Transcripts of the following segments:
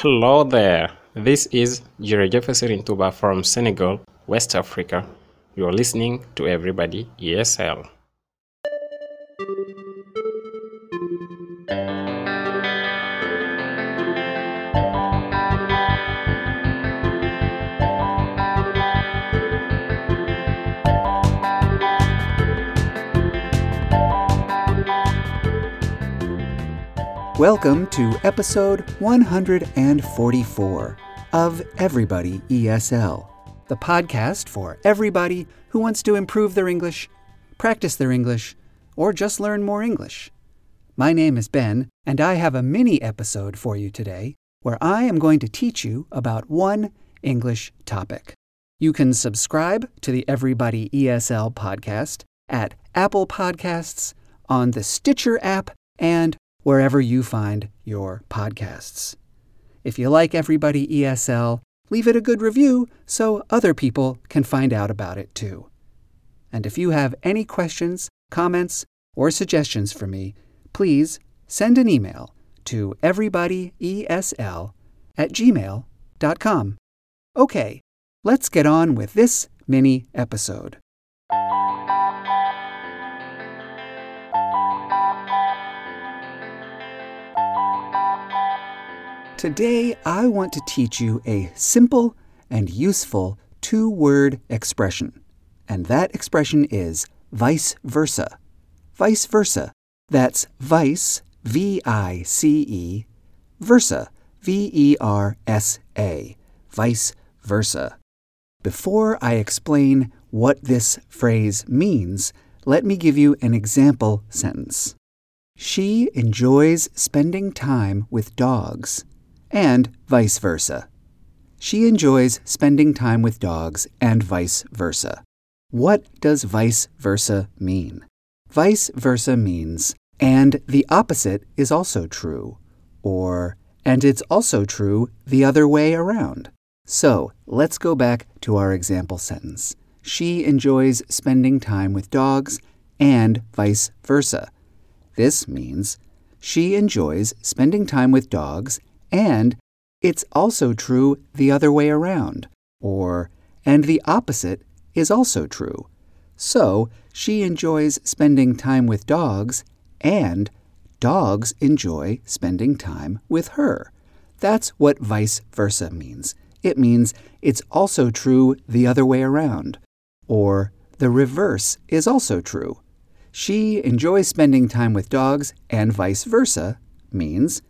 Hello there. This is Jure Jefferson Tuba from Senegal, West Africa. You're listening to Everybody ESL. Welcome to episode 144 of Everybody ESL, the podcast for everybody who wants to improve their English, practice their English, or just learn more English. My name is Ben, and I have a mini episode for you today where I am going to teach you about one English topic. You can subscribe to the Everybody ESL podcast at Apple Podcasts, on the Stitcher app, and wherever you find your podcasts. If you like Everybody ESL, leave it a good review so other people can find out about it too. And if you have any questions, comments, or suggestions for me, please send an email to everybodyesl at gmail.com. Okay, let's get on with this mini episode. Today, I want to teach you a simple and useful two word expression. And that expression is vice versa. Vice versa. That's vice, V I C E, versa, V E R S A. Vice versa. Before I explain what this phrase means, let me give you an example sentence. She enjoys spending time with dogs and vice versa. She enjoys spending time with dogs and vice versa. What does vice versa mean? Vice versa means, and the opposite is also true, or, and it's also true the other way around. So let's go back to our example sentence. She enjoys spending time with dogs and vice versa. This means she enjoys spending time with dogs and it's also true the other way around. Or, and the opposite is also true. So, she enjoys spending time with dogs, and dogs enjoy spending time with her. That's what vice versa means. It means it's also true the other way around. Or, the reverse is also true. She enjoys spending time with dogs, and vice versa means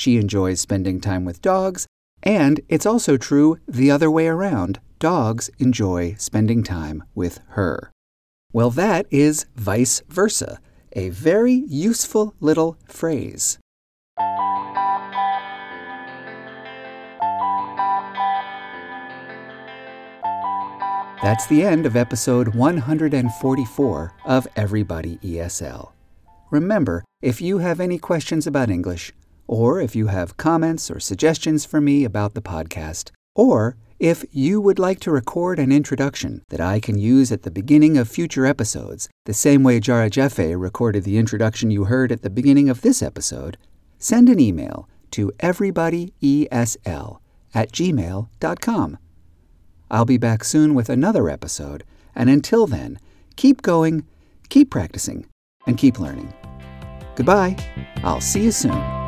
she enjoys spending time with dogs, and it's also true the other way around. Dogs enjoy spending time with her. Well, that is vice versa, a very useful little phrase. That's the end of episode 144 of Everybody ESL. Remember, if you have any questions about English, or if you have comments or suggestions for me about the podcast, or if you would like to record an introduction that I can use at the beginning of future episodes, the same way Jara Jeffe recorded the introduction you heard at the beginning of this episode, send an email to everybodyesl at gmail.com. I'll be back soon with another episode, and until then, keep going, keep practicing, and keep learning. Goodbye. I'll see you soon.